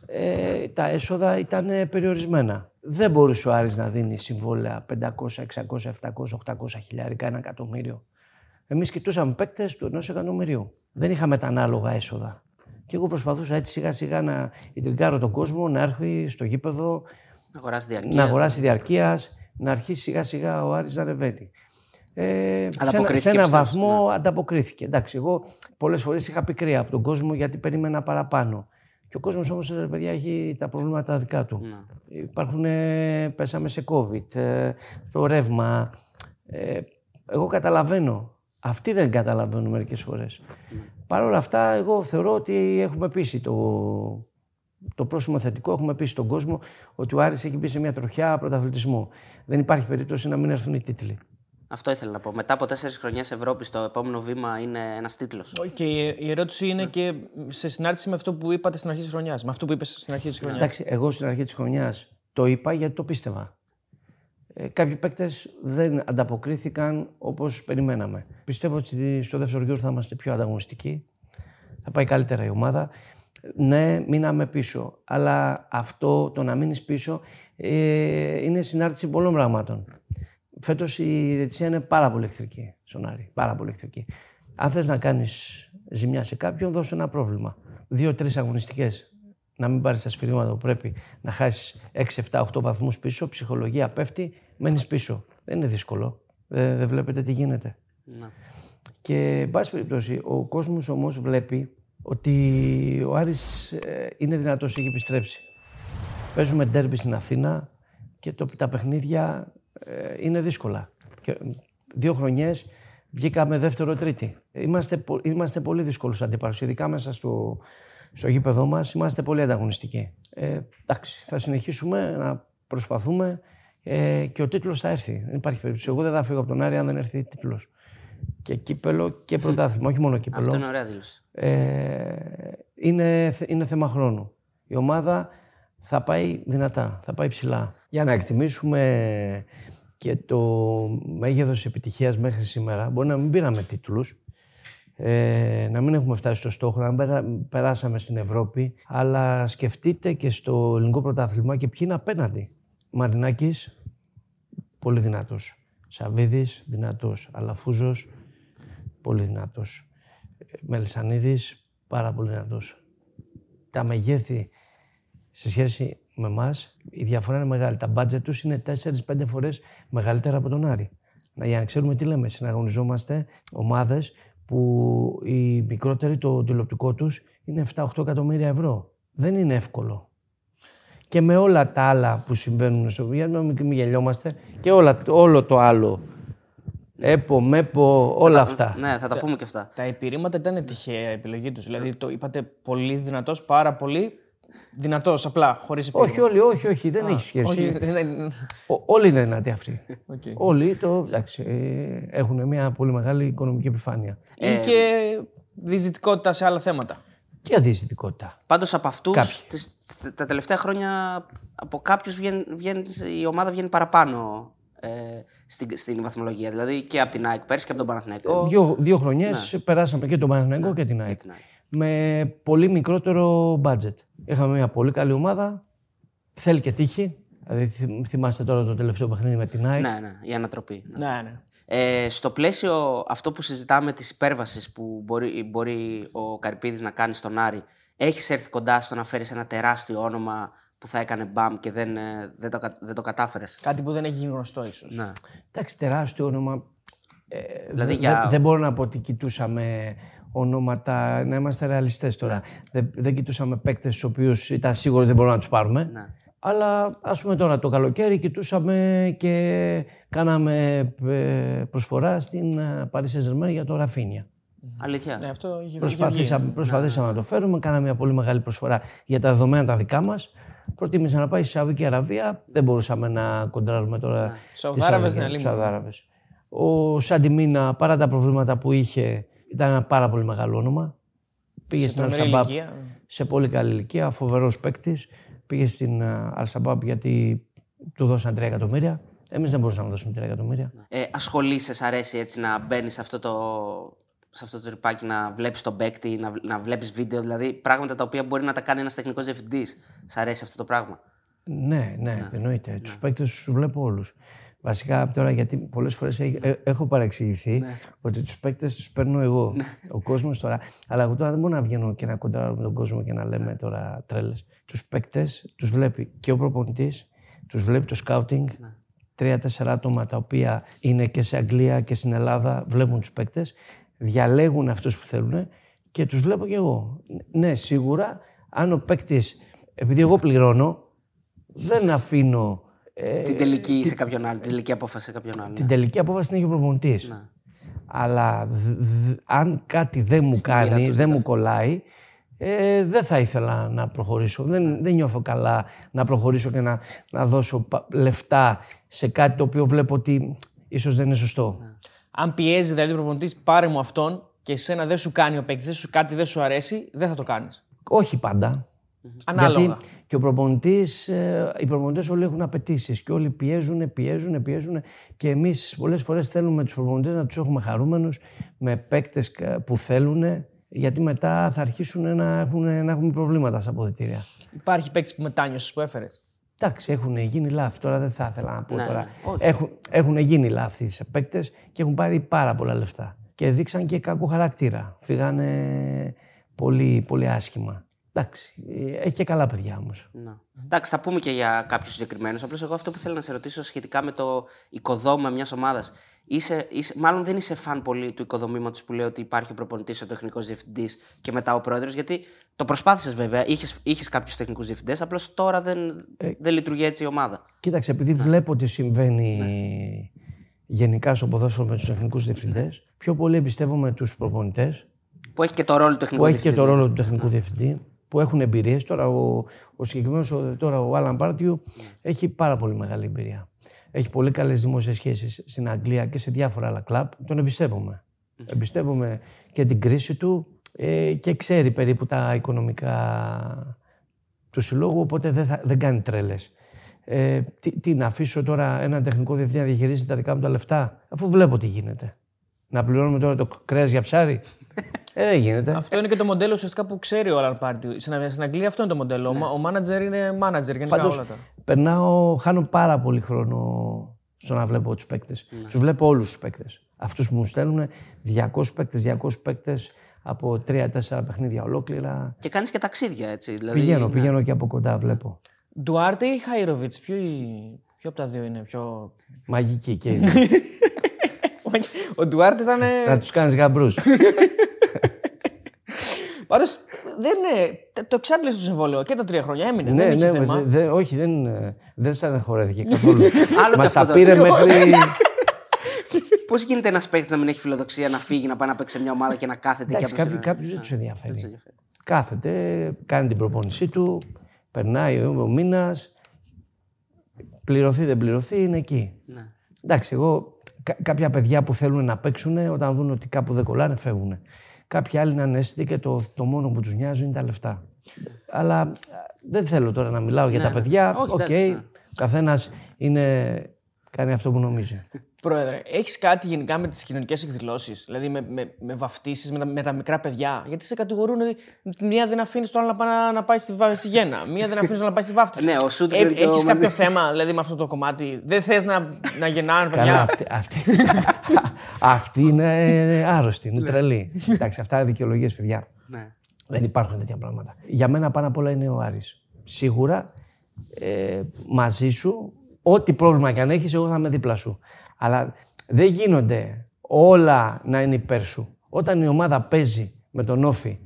ε, τα έσοδα ήταν περιορισμένα. Δεν μπορούσε ο Άρης να δίνει συμβόλαια 500, 600, 700, 800 χιλιάρικα, ένα εκατομμύριο. Εμείς κοιτούσαμε παίκτες του ενός εκατομμυρίου. Δεν είχαμε τα ανάλογα έσοδα. Και εγώ προσπαθούσα έτσι σιγά σιγά να ιντριγκάρω τον κόσμο, να έρθει στο γήπεδο, Να αγοράσει διαρκείας. να αγοράσει διαρκείας, να αρχίσει σιγά σιγά ο Άρης να ανεβαίνει. Ε, σε, ένα, Ανταποκρίθηκε, σε ένα πιστεύεις, βαθμό ανταποκρίθηκε. Εντάξει, εγώ πολλές φορές είχα πικρία από τον κόσμο γιατί περίμενα παραπάνω. Και ο κόσμος όμως, παιδιά, έχει τα προβλήματα τα δικά του. Ναι. Υπάρχουν, ε, πέσαμε σε COVID, ε, το ρεύμα. Ε, εγώ καταλαβαίνω. Αυτοί δεν καταλαβαίνουν μερικές φορές. Παρ' όλα αυτά, εγώ θεωρώ ότι έχουμε πείσει το, το πρόσημο θετικό, έχουμε πείσει τον κόσμο ότι ο Άρης έχει μπει σε μια τροχιά πρωταθλητισμού. Δεν υπάρχει περίπτωση να μην έρθουν οι τίτλοι. Αυτό ήθελα να πω. Μετά από τέσσερις χρονιές Ευρώπης, το επόμενο βήμα είναι ένας τίτλος. Και η η ερώτηση είναι και σε συνάρτηση με αυτό που είπατε στην αρχή της χρονιάς. Με αυτό που είπες στην αρχή της χρονιάς. Εντάξει, εγώ στην αρχή της χρονιάς το είπα γιατί το πίστευα. Ε, κάποιοι παίκτες δεν ανταποκρίθηκαν όπως περιμέναμε. Πιστεύω ότι στο δεύτερο γύρο θα είμαστε πιο ανταγωνιστικοί. Θα πάει καλύτερα η ομάδα. Ναι, μείναμε πίσω. Αλλά αυτό το να μείνεις πίσω ε, είναι συνάρτηση πολλών πραγμάτων. Φέτος η διετησία είναι πάρα πολύ εχθρική στον Άρη. Πάρα πολύ εχθρική. Αν θες να κάνεις ζημιά σε κάποιον, δώσε ένα πρόβλημα. Δύο-τρεις αγωνιστικές. Να μην πάρεις τα σφυρίγματα που πρέπει να χάσεις 6, 7, 8 βαθμούς πίσω. Ψυχολογία πέφτει, μένεις πίσω. Δεν είναι δύσκολο. Δεν, δεν βλέπετε τι γίνεται. Ναι. Και, εν πάση περιπτώσει, ο κόσμος όμως βλέπει ότι ο Άρης ε, είναι δυνατός, έχει επιστρέψει. Παίζουμε ντέρμπι στην Αθήνα και το, τα παιχνίδια ε, είναι δύσκολα. Και, δύο χρονιές βγήκαμε δεύτερο-τρίτη. Είμαστε, πο- είμαστε πολύ δύσκολους αντιπάλους, ειδικά μέσα στο, στο γήπεδό μας είμαστε πολύ ανταγωνιστικοί. Ε, εντάξει, θα συνεχίσουμε να προσπαθούμε ε, και ο τίτλος θα έρθει. Δεν υπάρχει περίπτωση. Εγώ δεν θα φύγω από τον Άρη αν δεν έρθει τίτλος. Και κύπελο και πρωτάθλημα, όχι μόνο κύπελο. Αυτό είναι ωραία δήλωση. Ε, είναι, θε- είναι θέμα χρόνου. Η ομάδα θα πάει δυνατά, θα πάει ψηλά. Για να εκτιμήσουμε και το μέγεθος επιτυχίας μέχρι σήμερα, μπορεί να μην πήραμε τίτλους, ε, να μην έχουμε φτάσει στο στόχο, να μην περα- περάσαμε στην Ευρώπη, αλλά σκεφτείτε και στο ελληνικό πρωτάθλημα και ποιοι είναι απέναντι. Μαρινάκης, πολύ δυνατός. Σαβίδης, δυνατός. Αλαφούζος, πολύ δυνατός. Μελισανίδης, πάρα πολύ δυνατός. Τα μεγέθη σε σχέση με εμάς, η διαφορά είναι μεγάλη. Τα μπάτζετ τους είναι 4-5 φορές μεγαλύτερα από τον Άρη. Να, για να ξέρουμε τι λέμε, συναγωνιζόμαστε ομάδες που οι μικρότεροι το τηλεοπτικό τους είναι 7-8 εκατομμύρια ευρώ. Δεν είναι εύκολο. Και με όλα τα άλλα που συμβαίνουν στο για να μην μην γελιόμαστε, και όλα, όλο το άλλο. Έπο, ΜΕΠΟ, όλα αυτά. Ναι, θα τα πούμε και αυτά. Τα επιρρήματα ήταν τυχαία επιλογή τους. Δηλαδή το είπατε πολύ δυνατός, πάρα πολύ δυνατός, απλά, χωρίς επιρρήμα. Όχι, όλοι, όχι, όχι, δεν έχει σχέση. Όχι, δεν- Ο- όλοι είναι δυνατοί αυτοί. Οκ. όλοι το, εντάξει, ε, έχουν μια πολύ μεγάλη οικονομική επιφάνεια. Ή και διεισδυτικότητα σε άλλα θέματα. Και διεισδυτικότητα. Πάντως από αυτούς Κάποιοι. τα τελευταία χρόνια από κάποιους η ομάδα βγαίνει παραπάνω ε, στην, στην βαθμολογία. Δηλαδή και από την ΑΕΚ πέρσι και από τον Παναθηναϊκό. Δύο, δύο χρονιές περάσαμε και τον Παναθηναϊκό και την ΑΕΚ. την ΑΕΚ. Με πολύ μικρότερο budget. Είχαμε μια πολύ καλή ομάδα. Θέλει και τύχη. Δηλαδή, θυμ- θυμάστε τώρα το τελευταίο παιχνίδι με την ΑΕΚ. Ναι, ναι, η ανατροπή. ναι. Ναι, ναι. Ε, στο πλαίσιο αυτό που συζητάμε τη υπέρβαση που μπορεί, μπορεί ο Καρυπίδης να κάνει στον Άρη, έχεις έρθει κοντά στο να φέρεις ένα τεράστιο όνομα που θα έκανε μπαμ και δεν, ε, δεν, το, κα- δεν το κατάφερες; Κάτι που δεν έχει γίνει γνωστό, ίσως. Ναι. Εντάξει, τεράστιο όνομα. Ε, Δηλαδή δε- για- δεν, δεν μπορώ να πω ότι κοιτούσαμε ονόματα, να είμαστε ρεαλιστές τώρα. Δεν, δεν κοιτούσαμε παίκτες στους οποίους ήταν σίγουρο ότι δεν μπορούμε να τους πάρουμε. Ναι. Αλλά ας πούμε τώρα το καλοκαίρι κοιτούσαμε και κάναμε ε, προσφορά στην ε, Paris Saint-Germain για το Ραφίνια. Αλήθεια. Ναι, αυτό είχε είχε βγει. Προσπαθήσαμε, προσπαθήσαμε να το φέρουμε, κάναμε μια πολύ μεγάλη προσφορά για τα δεδομένα τα δικά μας. Προτίμησα να πάει στη Σαουδική Αραβία. Δεν μπορούσαμε να κοντράρουμε τώρα. τις Σαουδάραβες, ναι, Σαουδικές- λίγο. Σαουδάραβες. Ο Σάντι Μίνα, παρά τα προβλήματα που είχε, ήταν ένα πάρα πολύ μεγάλο όνομα. Πήγε στην τρομερή Αλσαμπάπ ηλικία. σε πολύ καλή ηλικία, φοβερός παίκτης. Πήγε στην Αλσαμπάπ γιατί του δώσαν 3 εκατομμύρια. Εμείς δεν μπορούσαμε να δώσουμε 3 εκατομμύρια. Ε, ασχολείσαι, σ' αρέσει έτσι να μπαίνεις σε αυτό το, σε αυτό το τρυπάκι, να βλέπεις τον παίκτη, να, να βλέπεις βίντεο, δηλαδή πράγματα τα οποία μπορεί να τα κάνει ένας τεχνικός διευθυντής. Σ' αρέσει αυτό το πράγμα; Ναι, ναι, εννοείται. Τους παίκτες τους βλέπω όλους. Βασικά τώρα, γιατί πολλές φορές έχω παρεξηγηθεί ότι τους παίκτες τους παίρνω εγώ. Ο κόσμος τώρα. Αλλά εγώ τώρα δεν μπορώ να βγαίνω και να κοντράρω με τον κόσμο και να λέμε τώρα τρέλες. Τους παίκτες τους βλέπει και ο προπονητής, τους βλέπει το σκάουτινγκ. Τρία-τέσσερα άτομα τα οποία είναι και σε Αγγλία και στην Ελλάδα βλέπουν τους παίκτες, διαλέγουν αυτούς που θέλουν και τους βλέπω κι εγώ. Ναι, σίγουρα, αν ο παίκτης, επειδή εγώ πληρώνω, δεν αφήνω. Ε, την τελική σε κάποιον άλλο, την τελική απόφαση σε κάποιον άλλο. την ναι. τελική απόφαση την έχει ο προπονητής. Ναι. Αλλά δ- δ- αν κάτι δεν μου Στη μοίρα κάνει, τους δεν δεν μου τα κολλάει, ε, δεν θα ήθελα να προχωρήσω. Δεν, δεν νιώθω καλά να προχωρήσω και να, να δώσω πα- λεφτά σε κάτι το οποίο βλέπω ότι ίσως δεν είναι σωστό. Αν πιέζει δηλαδή ο προπονητής, πάρε μου αυτόν και εσένα δεν σου κάνει ο παίκτης, δεν σου κάτι δεν σου αρέσει, δεν θα το κάνεις. Όχι πάντα. Ανάλογα. Γιατί και ο προπονητής, οι προπονητές όλοι έχουν απαιτήσεις και όλοι πιέζουν, πιέζουν, πιέζουν. Και εμείς πολλές φορές θέλουμε τους προπονητές να τους έχουμε χαρούμενους με παίκτες που θέλουν, γιατί μετά θα αρχίσουν να έχουν, να έχουμε προβλήματα στα αποδητήρια. Υπάρχει παίκτης που μετάνιωσες που έφερες; Εντάξει, έχουν γίνει λάθη. Τώρα δεν θα ήθελα να πω Ναι, τώρα. ναι, όχι. Έχουν, έχουν γίνει λάθη σε παίκτες και έχουν πάρει πάρα πολλά λεφτά. Και δείξαν και κακό χαρακτήρα. Φύγανε πολύ, πολύ άσχημα. Εντάξει, ε, έχει και καλά παιδιά όμως. Ναι. Εντάξει, θα πούμε και για κάποιους συγκεκριμένους. Απλώς εγώ αυτό που θέλω να σε ρωτήσω σχετικά με το οικοδόμημα μιας ομάδας. Είσαι, είσαι, μάλλον δεν είσαι φαν πολύ του οικοδομήματος που λέει ότι υπάρχει ο προπονητής, ο τεχνικός διευθυντής και μετά ο πρόεδρος. Γιατί το προσπάθησες βέβαια, είχες κάποιους τεχνικούς διευθυντές, απλώς τώρα δεν, δεν λειτουργεί έτσι η ομάδα. Κοίταξε, επειδή βλέπω τι συμβαίνει γενικά στο ποδόσφαιρο με τους τεχνικούς διευθυντές, πιο πολύ εμπιστεύομαι τους προπονητές Που έχει και το ρόλο του τεχνικού που έχει και διευθυντή. το ρόλο του τεχνικού διευθυντή, που έχουν εμπειρίες. Τώρα ο, ο συγκεκριμένος, τώρα ο Άλαν Πάρτιου, έχει πάρα πολύ μεγάλη εμπειρία. Έχει πολύ καλές δημόσιες σχέσεις στην Αγγλία και σε διάφορα άλλα κλαμπ. Τον εμπιστεύομαι. Εμπιστεύομαι και την κρίση του ε, και ξέρει περίπου τα οικονομικά του συλλόγου, οπότε δεν, θα, δεν κάνει τρέλες. Ε, τι, τι, να αφήσω τώρα έναν τεχνικό διευθυντή να διαχειρίζει τα δικά μου τα λεφτά, αφού βλέπω τι γίνεται. Να πληρώνουμε τώρα το κρέας για ψάρι; ε, δεν γίνεται. Αυτό είναι και το μοντέλο ουσιαστικά που ξέρει ο Άλαν Πάρτιου. Στην, στην Αγγλία αυτό είναι το μοντέλο. Ο, ο manager είναι manager γενικά Πάντως, όλα τα. περνάω, χάνω πάρα πολύ χρόνο στο να βλέπω τους παίκτες. Ναι. Τους βλέπω όλους τους παίκτες. Αυτούς που μου στέλνουν 200 παίκτες, 200 παίκτες από 3-4 παιχνίδια ολόκληρα. Και κάνεις και ταξίδια έτσι. Δηλαδή, Πηγαίνω, ναι. πηγαίνω και από κοντά, βλέπω. Ντουάρτε ή Χαϊροβιτ, ποιο, ποιο από τα δύο είναι πιο. Μαγική και είναι. ο Ντουάρτε ήταν. να τους κάνεις γαμπρούς. Πάντω δεν είναι. Το εξάντλησε το συμβόλαιο και τα τρία χρόνια έμεινε. ναι, δεν είχε ναι, θέμα. δε- δε- όχι, δεν, ε, δεν στεναχωρέθηκε καθόλου. Άλλο και Μα αυτό τα το- πήρε μέχρι. Πώς γίνεται ένας παίκτη να μην έχει φιλοδοξία να φύγει, να πάει να παίξει σε μια ομάδα και να κάθεται Εντάξει, και κάποιοι, απλώς- κάποιους δεν τους ενδιαφέρει. τους ενδιαφέρει. Κάθεται, κάνει την προπόνησή του, περνάει ο, ο μήνας, πληρωθεί δεν πληρωθεί, είναι εκεί. Ναι. Εντάξει, εγώ κα- κάποια παιδιά που θέλουν να παίξουν, όταν δουν ότι κάπου δεν κολλάνε, φεύγουν. Κάποιοι άλλοι είναι αναίσθητοι και το, το μόνο που τους νοιάζει είναι τα λεφτά. Αλλά α, δεν θέλω τώρα να μιλάω για Ναι, τα ναι. παιδιά. Όχι, Οκ, εντάξει, ναι. ο καθένας κάνει αυτό που νομίζει. Πρόεδρε, έχεις κάτι γενικά με τις κοινωνικές εκδηλώσεις, δηλαδή με, με, με βαφτίσεις, με, τα- με τα μικρά παιδιά; Γιατί σε κατηγορούν ότι τη μία δεν αφήνεις τον άλλο να, πάει να, να πάει στη, βα- στη γέννα, μία δεν αφήνεις τον άλλο να πάει στη βάφτιση. Ναι, ο Σούτγκρεν και ο Έχεις κάποιο Μαντί- θέμα δηλαδή με αυτό το κομμάτι; Δεν θες να, να γεννάνε παιδιά; Καλά, αυτή, αυτή, αυτή είναι ε, άρρωστη, είναι τρελή. Εντάξει, αυτά είναι δικαιολογίες, παιδιά. Ναι. Δεν υπάρχουν τέτοια πράγματα. Για μένα πάνω απ' όλα είναι ο Άρης. Σίγουρα ε, μαζί σου, ό,τι πρόβλημα και αν έχεις, εγώ θα είμαι δίπλα σου. Αλλά δεν γίνονται όλα να είναι υπέρ σου. Όταν η ομάδα παίζει με τον Όφη,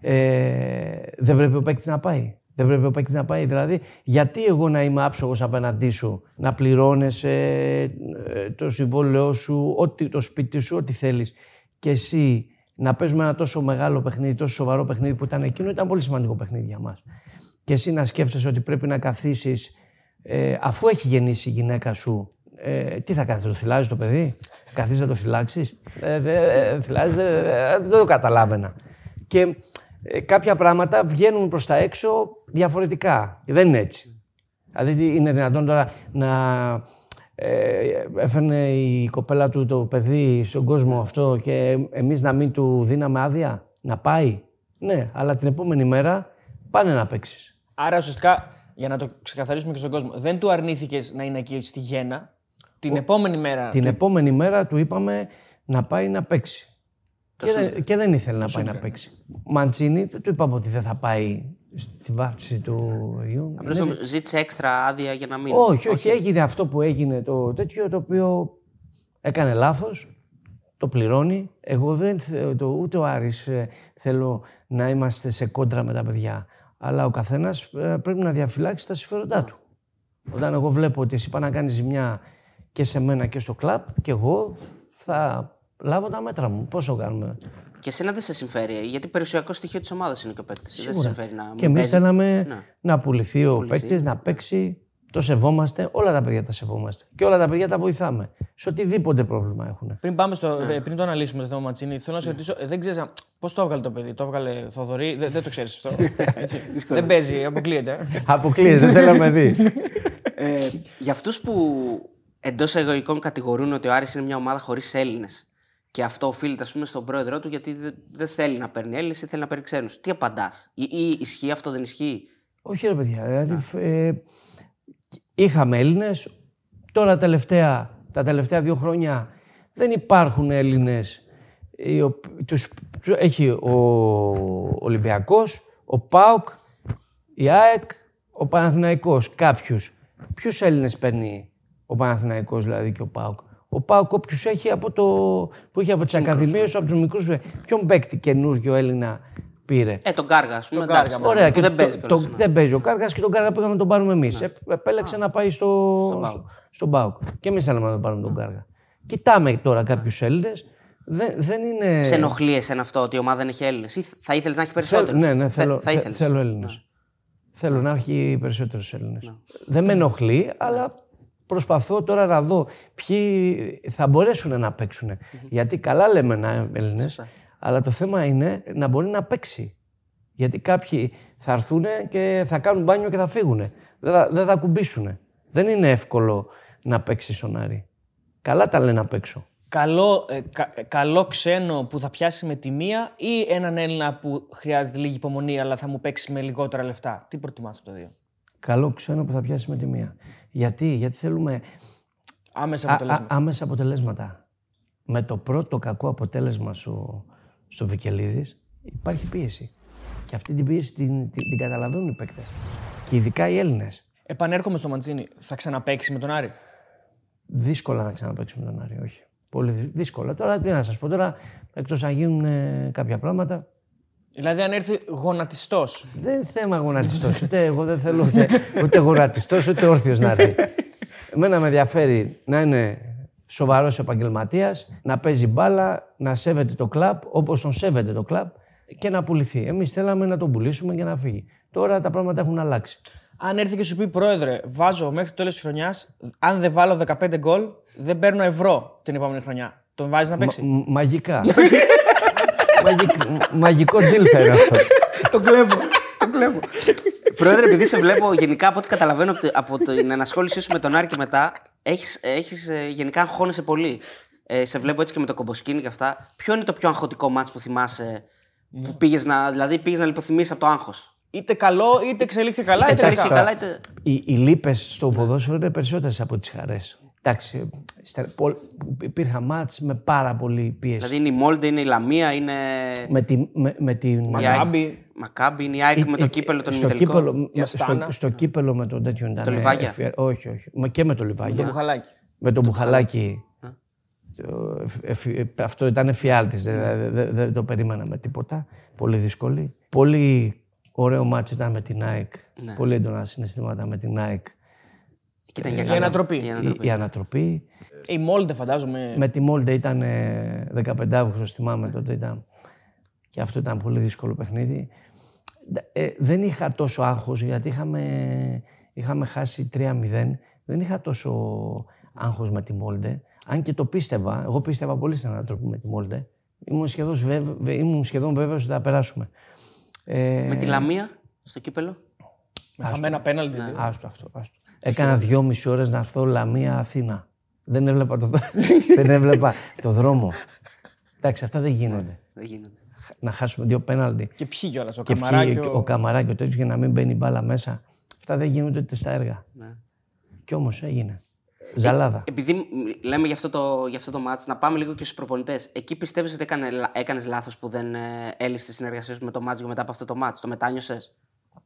ε, δεν πρέπει ο παίκτης να πάει. Δεν πρέπει ο παίκτης να πάει. Δηλαδή, γιατί εγώ να είμαι άψογος απέναντί σου, να πληρώνεσαι ε, το συμβόλαιό σου, ό,τι, το σπίτι σου, ό,τι θέλεις. Και εσύ να παίζουμε ένα τόσο μεγάλο παιχνίδι, τόσο σοβαρό παιχνίδι που ήταν εκείνο, ήταν πολύ σημαντικό παιχνίδι για μας. Και εσύ να σκέφτεσαι ότι πρέπει να καθίσεις, ε, αφού έχει γεννήσει η γυναίκα σου, ε, τι θα κάθεις, το θυλάζεις το παιδί, καθίσεις να το φυλάξεις, ε, δε, ε, θυλάζεις, ε, ε, δεν το καταλάβαινα. Και ε, κάποια πράγματα βγαίνουν προς τα έξω διαφορετικά. Και δεν είναι έτσι. Δηλαδή τι είναι δυνατόν τώρα να ε, έφερνε η κοπέλα του το παιδί στον κόσμο αυτό και εμείς να μην του δίναμε άδεια να πάει; Ναι, αλλά την επόμενη μέρα πάνε να παίξεις. Άρα ουσιαστικά, για να το ξεκαθαρίσουμε και στον κόσμο, δεν του αρνήθηκες να είναι εκεί στη Γέννα; Την επόμενη μέρα. Την επόμενη μέρα του είπαμε να πάει να παίξει. Και δεν, και δεν ήθελε να πάει να παίξει. Μαντσίνη, δεν του είπαμε ότι δεν θα πάει στη βάφτιση του γιου. Απλώς το ζήτησε έξτρα άδεια για να μείνει. Όχι, όχι, έγινε αυτό που έγινε το τέτοιο το οποίο έκανε λάθος, το πληρώνει. Εγώ δεν θε- το, ούτε ο Άρης ε, θέλω να είμαστε σε κόντρα με τα παιδιά. Αλλά ο καθένας ε, πρέπει να διαφυλάξει τα συμφέροντά του. Όταν εγώ βλέπω ότι εσύ πάει να κάνεις ζημιά και σε μένα και στο κλαμπ και εγώ θα λάβω τα μέτρα μου. Πόσο κάνουμε; Και εσένα δεν σε συμφέρει, γιατί περιουσιακό στοιχείο της ομάδας είναι και ο παίκτης. Δεν σε συμφέρει να μην Και εμείς παίζεις. θέλαμε Ναι. να πουληθεί ο Πουληθεί. παίκτης, να παίξει. Το σεβόμαστε. Όλα τα παιδιά τα σεβόμαστε. Και όλα τα παιδιά τα βοηθάμε. Σε οτιδήποτε πρόβλημα έχουν. Πριν, πάμε στο, Ναι. ε, πριν το αναλύσουμε το θέμα Ματσίνη, θέλω να σε ρωτήσω, ε, δεν ξέρεις πώς το έβγαλε το παιδί. Το έβγαλε Θοδωρή, δεν, δεν το ξέρεις αυτό. Έτσι. δεν παίζει, αποκλείεται. Αποκλείεται, δεν θέλαμε δει. Ε, για αυτούς που εντός εγωικών κατηγορούν ότι ο Άρης είναι μια ομάδα χωρίς Έλληνες και αυτό οφείλεται ας πούμε, στον πρόεδρό του γιατί δεν, δεν θέλει να παίρνει Έλληνες ή θέλει να παίρνει ξένους. Τι απαντάς, ή, ή ισχύει αυτό, δεν ισχύει; Όχι ρε παιδιά, δηλαδή ε, είχαμε Έλληνες, τώρα τελευταία, τα τελευταία δύο χρόνια δεν υπάρχουν Έλληνες. οι οπ- τους, έχει ο Ολυμπιακός, ο ΠΑΟΚ, η ΑΕΚ, ο Παναθηναϊκός, κάποιους. Ποιους Έλληνες παίρνει ο Παναθηναϊκός δηλαδή και ο ΠΑΟΚ. Ο ΠΑΟΚ όποιους έχει από το, που έχει από τις ακαδημίες, από τους μικρούς. Ποιον παίκτη καινούργιο Έλληνα πήρε; Ε, τον Κάργας, ας πούμε. Τον Κάργα, εντάξει, μόνο. Ωραία, που και δεν το- παίζει το, κιόλας, ναι. δεν παίζει ο Κάργας και τον Κάργα πήγαμε να τον πάρουμε εμείς. Επέλεξε να πάει στο, ΠΑΟΚ. στο, στον Πάουκ. Και εμείς θέλαμε να τον πάρουμε τον Κάργα. Κοιτάμε τώρα κάποιους Έλληνες. Δεν, δεν είναι. Σε ενοχλεί εσένα αυτό ότι η ομάδα δεν έχει Έλληνες, ή θα ήθελες να έχει Θέλ- περισσότερους; ναι, ναι, θέλω, θα θε- ήθελες. θέλω Έλληνες. Θέλω να έχει περισσότερους Έλληνες. Δεν με ενοχλεί, αλλά προσπαθώ τώρα να δω ποιοι θα μπορέσουν να παίξουν. Γιατί καλά λέμε να Έλληνες, Σωστά. αλλά το θέμα είναι να μπορεί να παίξει. Γιατί κάποιοι θα έρθουν και θα κάνουν μπάνιο και θα φύγουν. Δεν θα, δεν θα κουμπίσουν. Δεν είναι εύκολο να παίξει σονάρι. Καλά τα λένε απ' έξω. καλό, ε, κα- ε, καλό ξένο που θα πιάσει με τη μία ή έναν Έλληνα που χρειάζεται λίγη υπομονή αλλά θα μου παίξει με λιγότερα λεφτά. Τι προτιμάς από τα δύο; Καλό ξένο που θα πιάσει με τη μία. Γιατί, Γιατί θέλουμε Άμεσα Α- αποτελέσματα. α- άμεσα αποτελέσματα. Με το πρώτο κακό αποτέλεσμα στο, στο Βικελίδης υπάρχει πίεση. Και αυτή την πίεση την, την, την καταλαβαίνουν οι παίκτες. Και ειδικά οι Έλληνες. Επανέρχομαι στο Μαντσίνη. Θα ξαναπαίξει με τον Άρη; Δύσκολα να ξαναπαίξουμε τον Άρη, όχι. Πολύ δυ- δύσκολα. Τώρα τι να σας πω τώρα, εκτός αν γίνουν ε, κάποια πράγματα. Δηλαδή, αν έρθει γονατιστός. Δεν είναι θέμα γονατιστός. ούτε εγώ δεν θέλω ούτε, ούτε γονατιστός, ούτε όρθιος να έρθει. Εμένα με ενδιαφέρει να είναι σοβαρός επαγγελματίας, να παίζει μπάλα, να σέβεται το κλαμπ όπως τον σέβεται το κλαμπ και να πουληθεί. Εμείς θέλαμε να τον πουλήσουμε και να φύγει. Τώρα τα πράγματα έχουν αλλάξει. Αν έρθει και σου πει πρόεδρε, βάζω μέχρι το τέλος της χρονιάς, αν δεν βάλω 15 γκολ, δεν παίρνω ευρώ την επόμενη χρονιά. Τον βάζεις να παίξει; Μ- μαγικά. Μαγικ- μαγικό deal θα είναι αυτό. τον κλέβω. τον κλέβω. Πρόεδρε, επειδή σε βλέπω γενικά από ό,τι καταλαβαίνω από τη- από την ενασχόλησή σου με τον Άρη και μετά, έχεις, έχεις, ε, γενικά αγχώνεσαι πολύ. Ε, σε βλέπω έτσι και με το κομποσκίνη και αυτά. Ποιο είναι το πιο αγχωτικό μάτς που θυμάσαι, Ναι. που πήγες να, δηλαδή πήγες να λιποθυμήσεις από το άγχος; Είτε καλό, είτε εξελίχθηκε καλά, Είτε είτε εξελίχθηκε κακά. καλά, είτε... Οι, οι λύπες στο ποδόσφαιρο είναι περισσότερες από τις χαρές. Εντάξει, στε- πο- υπήρχαν μάτς με πάρα πολύ πίεση. Δηλαδή είναι η Μόλντε, είναι η Λαμία, είναι με, τη, με, με την. η Μακάμπι. ΑΕΚ- Μακάμπι, είναι η ΑΕΚ με το Ε, κύπελο των στο ημιτελικών. κύπελο, Η με- Αστάνα. στο, στο κύπελο με τον τέτοιον ήταν. Το Λιβάγια. εφη- όχι, όχι. Μα και με το Λιβάγια. Το μπουχαλάκι. με τον Μπουχαλάκη. το εφ- εφ- αυτό ήταν εφιάλτης, δεν δεν- δεν- δεν το περίμενα με τίποτα. Πολύ δύσκολη. Πολύ ωραίο μάτς ήταν με την ΑΕΚ. Ναι. Πολύ έντονα συναισθήματα με την ΑΕΚ. Και ήταν για Η καλό. ανατροπή. Η Η, ανατροπή. η ανατροπή. Η Μόλντε φαντάζομαι. Με τη Μόλντε ήταν ε, 15 Αύγουστος, θυμάμαι τότε ήταν. Και αυτό ήταν πολύ δύσκολο παιχνίδι. Ε, δεν είχα τόσο άγχος γιατί είχαμε, είχαμε χάσει 3-0. Δεν είχα τόσο άγχος με τη Μόλντε. Αν και το πίστευα, εγώ πίστευα πολύ στην ανατροπή με τη Μόλντε. Ήμουν σχεδόν, βέβαι, ήμουν σχεδόν βέβαιος ότι θα περάσουμε. Ε, Με τη Λαμία στο κύπελο. Με χαμένα πέναλτι. Ναι. Άστο αυτό. Άστο. Έκανα δυόμιση ώρες να έρθω Λαμία Αθήνα. Δεν έβλεπα το, δεν έβλεπα το δρόμο. Εντάξει, αυτά δεν γίνονται. Δεν γίνεται. Να χάσουμε δύο πέναλτι. Και ποιοι κιόλας. Ο Και Καμαράκη. ποιοι- ο Καμαράκη, ο τέτοιο για να μην μπαίνει μπάλα μέσα. Αυτά δεν γίνονται ούτε στα έργα. Ναι. Κι όμως έγινε. Ζαλάδα. Επειδή μ, λέμε για αυτό το, για αυτό το μάτς, να πάμε λίγο και στους προπονητές. Εκεί πιστεύεις ότι έκανε, έκανες λάθος που δεν ε, έλυσες τη συνεργασία σου με το Μάτζιο μετά από αυτό το μάτς; Το μετάνιωσες;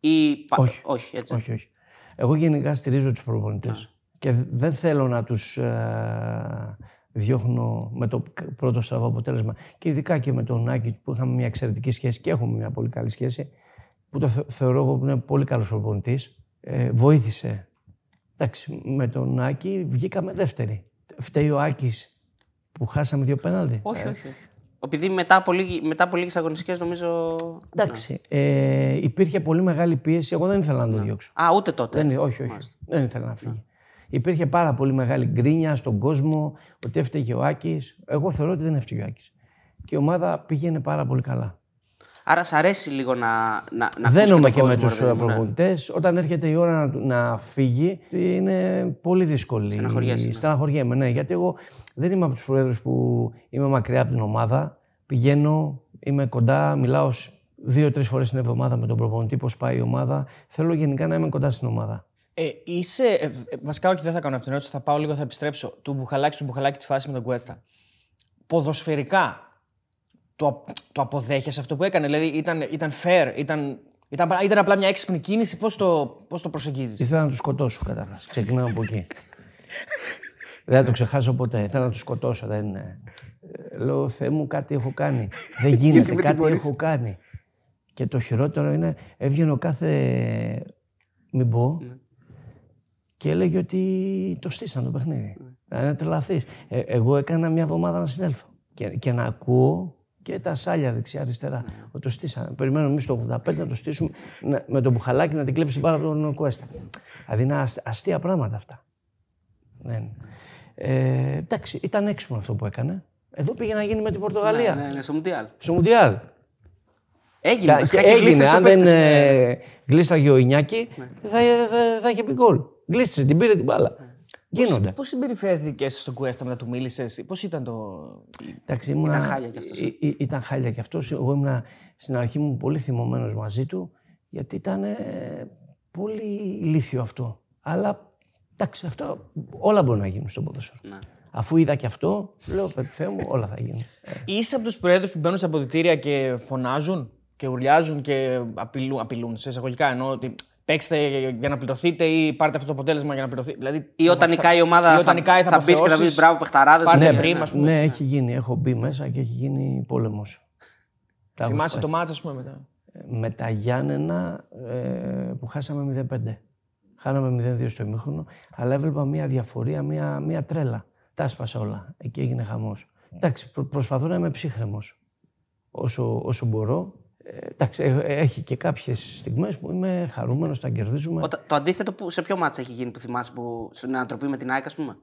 Ή... πα- Όχι. όχι έτσι. όχι, όχι. Εγώ γενικά στηρίζω τους προπονητές. Και δεν θέλω να τους διώχνω με το κα- πρώτο στραβό αποτέλεσμα. Και ειδικά και με τον Άκη που είχαμε μια εξαιρετική σχέση και έχουμε μια πολύ καλή σχέση. Που το θε- θεωρώ εγώ που είναι πολύ καλός προπονητής. Ε, βοήθησε. Εντάξει, με τον Άκη βγήκαμε δεύτεροι. Φταίει ο Άκης που χάσαμε δύο πέναλτι. Όχι, όχι, όχι. Επειδή μετά από, λίγη, μετά από λίγες αγωνιστικές νομίζω... Εντάξει, ε, υπήρχε πολύ μεγάλη πίεση. Εγώ δεν ήθελα να το διώξω. Α, ούτε τότε. Δεν, όχι, όχι. Δεν ήθελα να φύγει. Υπήρχε πάρα πολύ μεγάλη γκρίνια στον κόσμο ότι έφταιγε ο Άκης. Εγώ θεωρώ ότι δεν έφταιγε ο Άκης. Και η ομάδα πήγαινε πάρα πολύ καλά. Άρα σ' αρέσει λίγο να, να, να ακούς Δένομαι και, και, τον με κόσμο, τους ρε παιδί μου, ναι. προπονητές. Όταν έρχεται η ώρα να, να φύγει, είναι πολύ δύσκολη. Στεναχωριέσαι, ναι. Στεναχωριέμαι, ναι. Γιατί εγώ δεν είμαι από τους προέδρους που είμαι μακριά από την ομάδα. Πηγαίνω, είμαι κοντά, μιλάω σ- δύο-τρεις φορές την εβδομάδα με τον προπονητή, πώς πάει η ομάδα. Θέλω γενικά να είμαι κοντά στην ομάδα. Ε, είσαι. ε, ε, βασικά, όχι, δεν θα κάνω αυτήν την ερώτηση. Θα πάω λίγο, θα επιστρέψω. Του μπουχαλάκι του μπουχαλάκι τη φάση με τον Κουέστα. Ποδοσφαιρικά, το, απ- το αποδέχεσαι αυτό που έκανε. Δηλαδή, ήταν, ήταν fair, ήταν, ήταν, ήταν απλά μια έξυπνη κίνηση. Πώς το, πώς το προσεγγίζεις; Ήθελα να τους σκοτώσω καταρχάς. Ξεκινάω από εκεί. δεν θα το ξεχάσω ποτέ. Ήθελα να τους σκοτώσω. Δεν είναι. Ε, Λέω, Θεέ μου, κάτι έχω κάνει. δεν γίνεται, κάτι έχω κάνει. Και το χειρότερο είναι, έβγαινε ο κάθε. Μην πω. Και έλεγε ότι το στήσαν το παιχνίδι. Να είναι τρελαθείς. Ε, εγώ έκανα μια εβδομάδα να συνέλθω. Και, και να ακούω και τα σάλια δεξιά-αριστερά. Ότι το στήσαν. Περιμένουμε εμείς το 85 να το στήσουμε να- με τον μπουχαλάκι να την κλέψει πάρα από τον Κουέστα. Δηλαδή είναι ασ- αστεία πράγματα αυτά. Δεν. Ε, εντάξει, ήταν έξυπνο αυτό που έκανε. Εδώ πήγε να γίνει με την Πορτογαλία. Ναι, ναι, στο Μουντιάλ. Στο Μουντιάλ. Έγινε, Και- βασικά και και έγινε. γλίστρησε ο Αν δεν παίκτης, ναι. ε, γλίστραγε ο Ινιάκη, θα, θα, θα είχε πει γκολ. Γλίστησε, την πήρε την μπάλα. Γίνονται. Πώς συμπεριφέρθηκες στον Κουέστα μετά του μίλησες, Πώς ήταν το. Εντάξει, ήμουνα- Ήταν χάλια κι αυτός, ε; Ή- ή- Ήταν χάλια κι αυτός. Εγώ ήμουν στην αρχή μου πολύ θυμωμένος μαζί του, γιατί ήταν ε, πολύ ηλίθιο αυτό. Αλλά εντάξει, αυτό όλα μπορεί να γίνουν στο ποδόσφαιρο. Ναι. Αφού είδα και αυτό, λέω, «Παιδί Θεέ μου, όλα θα γίνουν. Ε, Είσαι από τους προέδρους που μπαίνουν στα αποδητήρια και φωνάζουν και ουρλιάζουν και απειλούν, απειλούν σε εισαγωγικά. Εννοώ ότι παίξτε για να πληρωθείτε ή πάρτε αυτό το αποτέλεσμα για να πληρωθείτε. Δηλαδή, Ή όταν νικάει η ομάδα ή όταν θα, νικάει θα, μπεις και θα πει αποθεώσεις. μπράβο παιχταράδες. Πάρτε Ναι, πριν, ναι. ας πούμε. ναι, έχει γίνει. Έχω μπει μέσα και έχει γίνει πόλεμος. Τα έχω Θυμάσαι σπάσει. το μάτσα, ας πούμε, μετά; με τα Γιάννενα ε, που χάσαμε 0-5. Χάναμε 0-2 στο ημίχρονο, αλλά έβλεπα μια διαφορία, μια, μια τρέλα. Τα έσπασα όλα. Εκεί έγινε χαμός. Εντάξει, προ- προσπαθώ να είμαι ψύχρεμος όσο, όσο μπορώ. Ε, εντάξει, ε, έχει και κάποιες στιγμές που είμαι χαρούμενος, τα κερδίζουμε. Όταν- το αντίθετο που, σε ποιο μάτσα έχει γίνει που θυμάσαι που, στην ανατροπή με την ΑΕΚ, ας πούμε;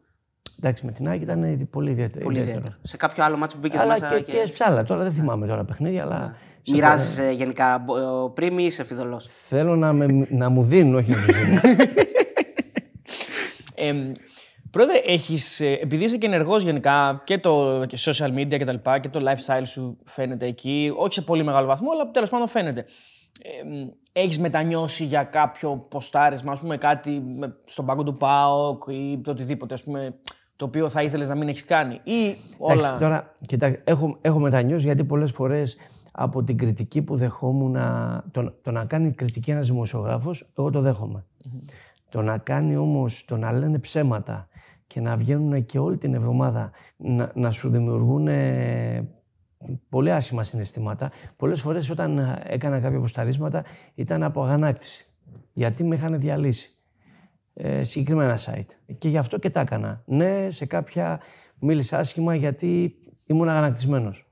Εντάξει, με την Άκη ήταν πολύ ιδιαίτερο. Πολύ ιδιαίτερο. Σε κάποιο άλλο μάτσο που μπήκε Αλλά μέσα και, και. και σε άλλα. Τώρα δεν θυμάμαι τώρα παιχνίδια, αλλά. σε- Μοιράζεσαι γενικά πριν ή είσαι φιδωλός. Θέλω να, με, να μου δίνουν, όχι να μου δίνουν. Ε, Πρόεδρε, έχεις, ε, επειδή είσαι και ενεργός γενικά και το και social media και τα λοιπά και το lifestyle σου φαίνεται εκεί, όχι σε πολύ μεγάλο βαθμό, αλλά τέλος πάντων φαίνεται. Ε, έχεις μετανιώσει για κάποιο ποστάρισμα, ας πούμε κάτι με- στον πάγκο του ΠΑΟΚ ή το οτιδήποτε, ας πούμε, το οποίο θα ήθελες να μην έχεις κάνει ή όλα... Εντάξει, τώρα, κοιτά, έχω, έχω μετανιώσει γιατί πολλές φορές από την κριτική που δεχόμουν, να- το, το να κάνει κριτική ένας δημοσιογράφος, εγώ το δέχομαι. Το να κάνει όμως, το να λένε ψέματα και να βγαίνουν και όλη την εβδομάδα να, να σου δημιουργούν ε, πολύ άσχημα συναισθήματα. Πολλές φορές όταν ε, έκανα κάποια αποσταρίσματα ήταν από αγανάκτηση. Γιατί με είχαν διαλύσει ε, συγκεκριμένα site. Και γι' αυτό και τα έκανα. Ναι, σε κάποια μίλησα άσχημα γιατί ήμουν αγανακτισμένος.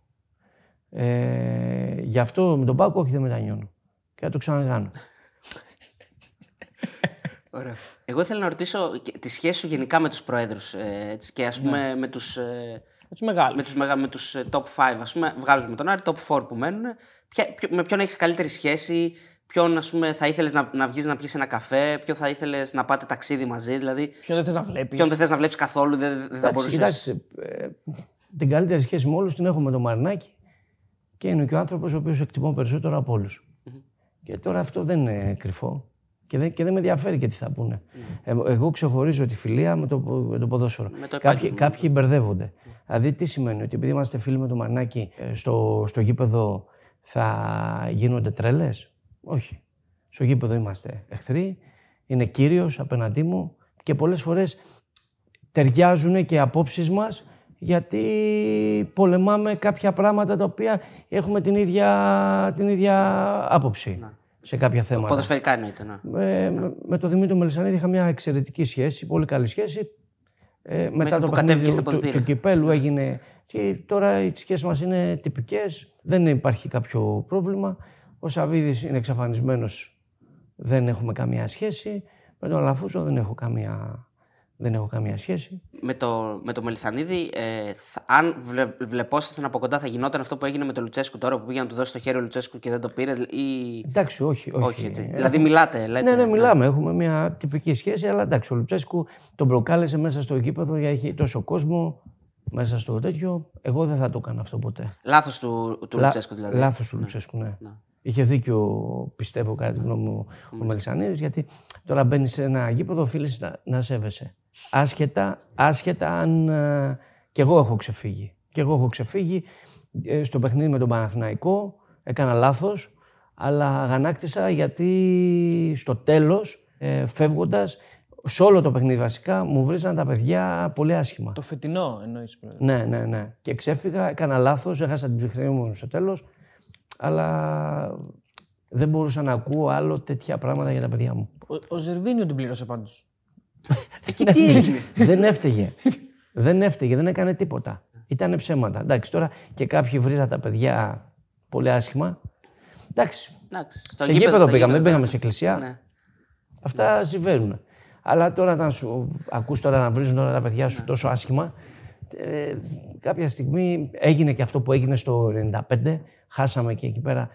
Ε, γι' αυτό με τον Πάκο όχι δεν μετανιώνω. Και θα το ξανακάνω. Ωραία. Εγώ ήθελα να ρωτήσω και τη σχέση σου γενικά με τους προέδρους ε, έτσι, και ας πούμε με τους, ε, Με τους μεγάλους. με τους, μεγα, με τους ε, top 5, ας πούμε, βγάζουμε τον Άρη, top 4 που μένουν. Ποια, ποιο- με ποιον έχεις καλύτερη σχέση, ποιον ας πούμε, θα ήθελες να, να βγεις να πιεις ένα καφέ, ποιον θα ήθελες να πάτε ταξίδι μαζί, δηλαδή Ποιον δεν θες να βλέπεις. ποιον δεν θες να βλέπεις καθόλου, δεν, δεν θα Εντάξει, μπορούσες... κοιτάξτε, ε, την καλύτερη σχέση με όλους την έχω με τον Μαρινάκη και είναι και ο άνθρωπος ο οποίος εκτιμώ περισσότερο από όλους. Και τώρα αυτό δεν είναι κρυφό. Και δεν, και δεν με ενδιαφέρει και τι θα πούνε. Ε, εγώ ξεχωρίζω τη φιλία με το, με το ποδόσφαιρο. Με το κάποιοι, επάγγελμα. κάποιοι μπερδεύονται. Δηλαδή, τι σημαίνει, ότι επειδή είμαστε φίλοι με τον Μαρινάκη ε, στο, στο γήπεδο θα γίνονται τρέλες; Όχι. Στο γήπεδο είμαστε εχθροί, είναι κύριος απέναντί μου και πολλές φορές ταιριάζουν και οι απόψεις μας γιατί πολεμάμε κάποια πράγματα τα οποία έχουμε την ίδια, την ίδια άποψη σε κάποια θέματα. Ποδοσφαιρικά εννοείται, ναι. Ε, με, με τον Δημήτρη Μελισανίδη είχα μια εξαιρετική σχέση, πολύ καλή σχέση. Ε, μετά το που παιχνίδι κατέβηκε στα του, του, ποδητήρια. του κυπέλου έγινε. Και τώρα οι σχέσεις μας είναι τυπικές, δεν υπάρχει κάποιο πρόβλημα. Ο Σαββίδης είναι εξαφανισμένος, δεν έχουμε καμία σχέση. Με τον Αλαφούζο δεν έχω καμία, δεν έχω καμία σχέση. με το, με το Μελισανίδη, ε, θα- αν βλε, βλεπόσασταν από κοντά, θα γινόταν αυτό που έγινε με τον Λουτσέσκου τώρα που πήγε να του δώσει το χέρι ο Λουτσέσκου και δεν το πήρε. Ή... Εντάξει, όχι. Όχι, Όχι, έτσι. Ε, Δηλαδή, μιλάτε, λέτε. Ναι, ναι, μιλάμε. Έχουμε μια τυπική σχέση, αλλά εντάξει, ο Λουτσέσκου τον προκάλεσε μέσα στο γήπεδο γιατί έχει τόσο κόσμο μέσα στο τέτοιο. Εγώ δεν θα το έκανα αυτό ποτέ. Λάθος του, του Λουτσέσκου δηλαδή. Λάθος του Λουτσέσκου, ναι. Είχε δίκιο, πιστεύω, κατά τη γνώμη μου, ο Μελισανίδης, γιατί τώρα μπαίνει σε ένα γήπεδο, οφείλει να, να σέβεσαι. Άσχετα, άσχετα αν. ε, κι εγώ έχω ξεφύγει. Κι εγώ έχω ξεφύγει ε, στο παιχνίδι με τον Παναθηναϊκό. Έκανα λάθος, αλλά αγανάκτησα γιατί στο τέλος, ε, φεύγοντας, σε όλο το παιχνίδι βασικά, μου βρίζαν τα παιδιά πολύ άσχημα. Το φετινό εννοείς. πρόεδρε. Ναι, ναι, ναι. Και ξέφυγα, έκανα λάθος, έχασα την ψυχρή μου στο τέλος. Αλλά δεν μπορούσα να ακούω άλλο τέτοια πράγματα για τα παιδιά μου. Ο, ο Ζερβίνιο την πλήρωσε πάντως. Εκεί τι έγινε; δεν έφταιγε. δεν έφταιγε, δεν έκανε τίποτα. Ήταν ψέματα. Εντάξει, τώρα και κάποιοι βρίζαν τα παιδιά πολύ άσχημα. Εντάξει, Εντάξει, στο σε γήπεδο στο πήγαμε, δεν πήγαμε ναι. σε εκκλησία. Ναι. Αυτά συμβαίνουν. Αλλά τώρα όταν σου ακούς τώρα να βρίζουν όλα τα παιδιά σου τόσο άσχημα, ε, κάποια στιγμή έγινε και αυτό που έγινε στο 95, χάσαμε και εκεί πέρα,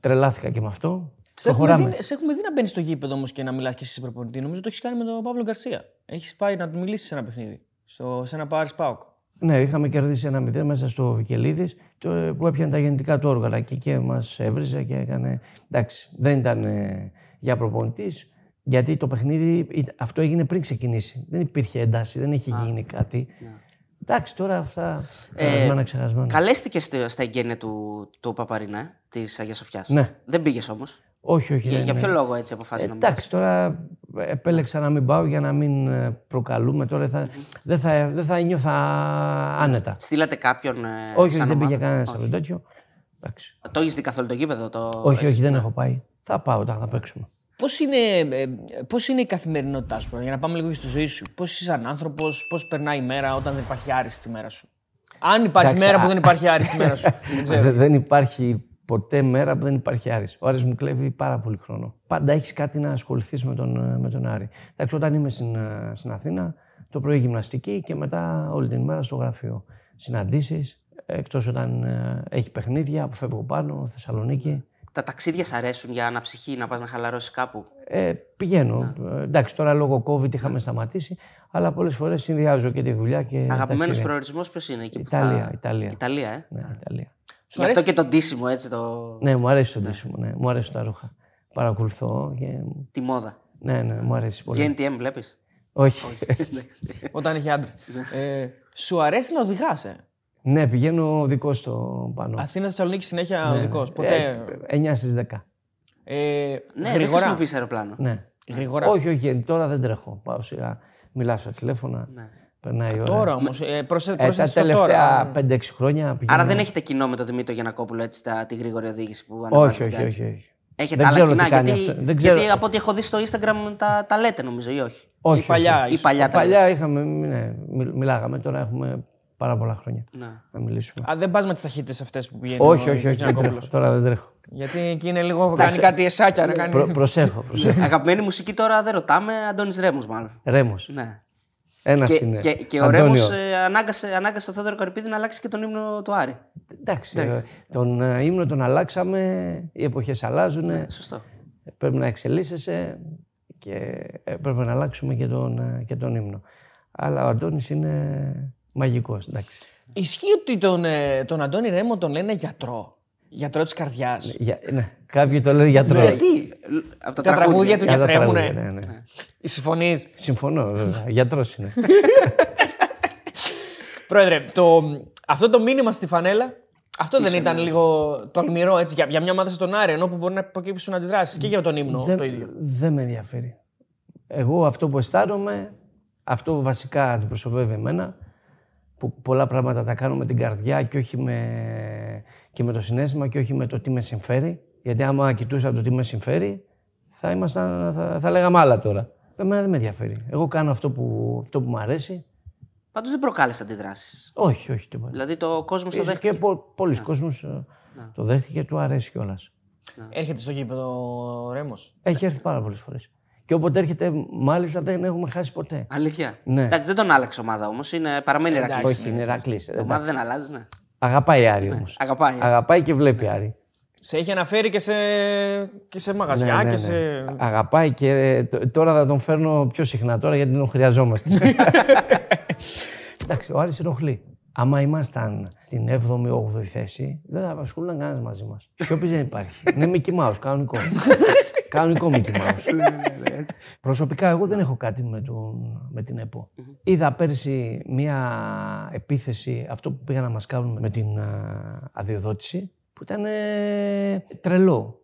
τρελάθηκα και με αυτό. Σε έχουμε, Προχωράμε. δει, σε έχουμε δει να μπαίνει στο γήπεδο όμως και να μιλάς και εσύ προπονητή. Νομίζω το έχεις κάνει με τον Παύλο Γκαρσία. Έχεις πάει να του μιλήσεις σε ένα παιχνίδι. Στο, σε ένα Πάρι Πάουκ. Ναι, είχαμε κερδίσει ένα μηδέν μέσα στο Βικελίδης που έπιανε τα γεννητικά του όργανα και, και μας έβριζε και έκανε. Εντάξει, δεν ήταν ε, για προπονητής, γιατί το παιχνίδι ήταν- αυτό έγινε πριν ξεκινήσει. Δεν υπήρχε ένταση, δεν είχε γίνει κάτι. Εντάξει, τώρα αυτά. Περασμένα, ξεχασμένα. Καλέστηκες στο- στα εγγένεια του, του Παπαρινέ, της Αγίας Σοφιάς; Ναι. Δεν πήγες όμως; Όχι, όχι. Για, δεν για είναι. ποιο λόγο έτσι αποφάσισε να μην Εντάξει, τώρα επέλεξα να μην πάω για να μην ε, προκαλούμε. Τώρα θα, δεν, θα, δεν θα νιώθα άνετα. Στείλατε κάποιον. Ε, όχι, σαν δεν πήγε ομάδα; κανένας από τέτοιο. Εντάξει. Το έχεις δει καθόλου το γήπεδο, το. Όχι, όχι, δεν έχω πάει. Θα πάω όταν θα παίξουμε. Πώς είναι, ε, πώς είναι η καθημερινότητά σου, πρώτα, για να πάμε λίγο στη ζωή σου. Πώς είσαι σαν άνθρωπος, πώς περνάει η μέρα όταν δεν υπάρχει άριστη στη μέρα σου; Αν υπάρχει Εντάξει, μέρα α- που δεν υπάρχει άριστη στη μέρα σου. δεν ξέρω. Δεν, δεν υπάρχει ποτέ μέρα που δεν υπάρχει Άρης. Ο Άρης μου κλέβει πάρα πολύ χρόνο. Πάντα έχεις κάτι να ασχοληθείς με τον, ε, με τον Άρη. Εντάξει, όταν είμαι στην, ε, στην Αθήνα, το πρωί γυμναστική και μετά όλη την ημέρα στο γραφείο. Συναντήσεις, εκτός όταν ε, έχει παιχνίδια που φεύγω πάνω, Θεσσαλονίκη. Τα ταξίδια σ' αρέσουν για αναψυχή, να πας να χαλαρώσεις κάπου; Ε, πηγαίνω. Ε, εντάξει, τώρα λόγω COVID είχαμε σταματήσει, αλλά πολλές φορές συνδυάζω και τη δουλειά και. Αγαπημένος ταξίδια. προορισμός ποιος είναι εκεί που Ιταλία, θα... Ιταλία. Ιταλία, ε; Ναι, Ιταλία. Γι' αυτό και το ντύσιμο έτσι, το... Ναι, μου αρέσει το ντύσιμο. Ναι. Μου αρέσουν τα ρούχα. Παρακολουθώ και. τη μόδα. Ναι, ναι, μου αρέσει πολύ. GNTM βλέπεις; Όχι. Όταν είχε άντρες. ε, σου αρέσει να οδηγάς, ε; ναι, πηγαίνω δικός στο πάνω. Αθήνα Θεσσαλονίκη συνέχεια Ναι, οδικό. ναι. Ποτέ; Ε, 9 στις 10. Ε, Ναι, δεν γρήγορα. χρησιμοποιείς αεροπλάνο. Ναι. Γρήγορα. Όχι, όχι, τώρα δεν τρέχω. Πάω σιγά. Μιλάω στα τηλέφωνα. Ναι. Περνάει η ώρα. Τώρα όμως. Ε, προσε, Ε, τα προσθέτεις το τελευταία τώρα. 5-6 χρόνια πηγαίνω. Άρα δεν έχετε κοινό με τον Δημήτρη Γιανακόπουλο έτσι, τα, τη γρήγορη οδήγηση που Όχι, ανεβάζει όχι, βιντεάκι. όχι. όχι. Έχετε Δεν άλλα ξέρω κοινά, τι κάνει γιατί, αυτό. Δεν ξέρω. γιατί από ό,τι έχω δει στο Instagram τα, τα λέτε νομίζω ή όχι; όχι, Η παλιά, όχι. Ή ίσως. παλιά τα Παλιά είχαμε, ναι, μιλ- μιλάγαμε, τώρα έχουμε πάρα πολλά χρόνια λέτε. Ναι. να μιλήσουμε. Α, δεν πας με τις ταχύτητες αυτές που πηγαίνει. όχι, ο όχι, όχι, δεν Γιαννακόπουλος. τρέχω. Τώρα δεν τρέχω. Γιατί εκεί είναι λίγο. κάνει κάτι εσάκια να κάνει. Προ, προσέχω, προσέχω. Αγαπημένη μουσική τώρα δεν ρωτάμε, Αντώνης Ρέμος μάλλον. Ρέμος. Ναι. Ένας Και, είναι. και, και ο Αντώνιο. Ρέμος ε, ανάγκασε, ανάγκασε τον Θόδωρο Καρυπίδη να αλλάξει και τον ύμνο του Άρη. Εντάξει, ε, τον ε, ύμνο τον αλλάξαμε, οι εποχές αλλάζουν, Σωστό. πρέπει να εξελίσσεσαι και ε, πρέπει να αλλάξουμε και τον, ε, και τον ύμνο. Αλλά ο Αντώνης είναι μαγικός, εντάξει. Ισχύει ότι τον, ε, τον Αντώνη Ρέμο τον λένε γιατρό; Γιατρό της καρδιάς. Για, ναι, κάποιοι το λένε γιατρό. Γιατί; Από τα, Τα τραγούδια του Για τα γιατρέμουνε. τραγούδια, ναι, ναι. Συμφωνείς. Συμφωνώ, βέβαια. Γιατρός είναι. Πρόεδρε, το, αυτό το μήνυμα στη φανέλα, αυτό δεν ήταν λίγο τολμηρό έτσι, για, για μια ομάδα στον Άρη, ενώ που μπορεί να προκύψουν αντιδράσεις και για τον ύμνο δεν, το ίδιο. δεν με ενδιαφέρει. Εγώ αυτό που αισθάνομαι, αυτό βασικά αντιπροσωπεύει εμένα, που πολλά πράγματα τα κάνω με την καρδιά και όχι με, και με το συνέστημα και όχι με το τι με συμφέρει. Γιατί άμα κοιτούσα το τι με συμφέρει, θα, ήμασταν, θα, θα λέγαμε άλλα τώρα. Εμένα δεν με ενδιαφέρει. Εγώ κάνω αυτό που, αυτό που μου αρέσει. Πάντως δεν προκάλεσε αντιδράσεις. Όχι, όχι τίποτα. Δηλαδή το κόσμος το Ίσως δέχτηκε. Και πο, πολλοί κόσμος ε, το δέχτηκε, του αρέσει κιόλας. Έρχεται στο γήπεδο ο Ρέμος. Έχει έρθει πάρα πολλές φορές. Και όποτε έρχεται, μάλιστα δεν έχουμε χάσει ποτέ. Αλήθεια. Ναι. Εντάξει, δεν τον άλλαξε ομάδα όμως. Παραμένει Ηρακλής. Όχι, είναι Ηρακλής. Η ομάδα δεν αλλάζει, ναι. Αγαπάει Άρη όμως. Αγαπάει. Αγαπάει και βλέπει Άρη. Σε έχει αναφέρει και σε, και σε μαγαζιά Ναι, ναι, και ναι. σε. Αγαπάει και ε, τ- τώρα θα τον φέρνω πιο συχνά τώρα γιατί τον χρειαζόμαστε. Εντάξει, ο Άρης ενοχλεί. Άμα ήμασταν στην 7η-8η θέση, δεν θα ασχολούνταν κανένας μαζί μας. Σιώπης δεν υπάρχει. Είναι Mickey Mouse, κανονικό. κανονικό Mickey Mouse. Προσωπικά, εγώ δεν έχω κάτι με, τον, με την ΕΠΟ. Είδα πέρσι μία επίθεση, αυτό που πήγαν να μας κάνουν με την α, αδειοδότηση, που ήταν ε, τρελό.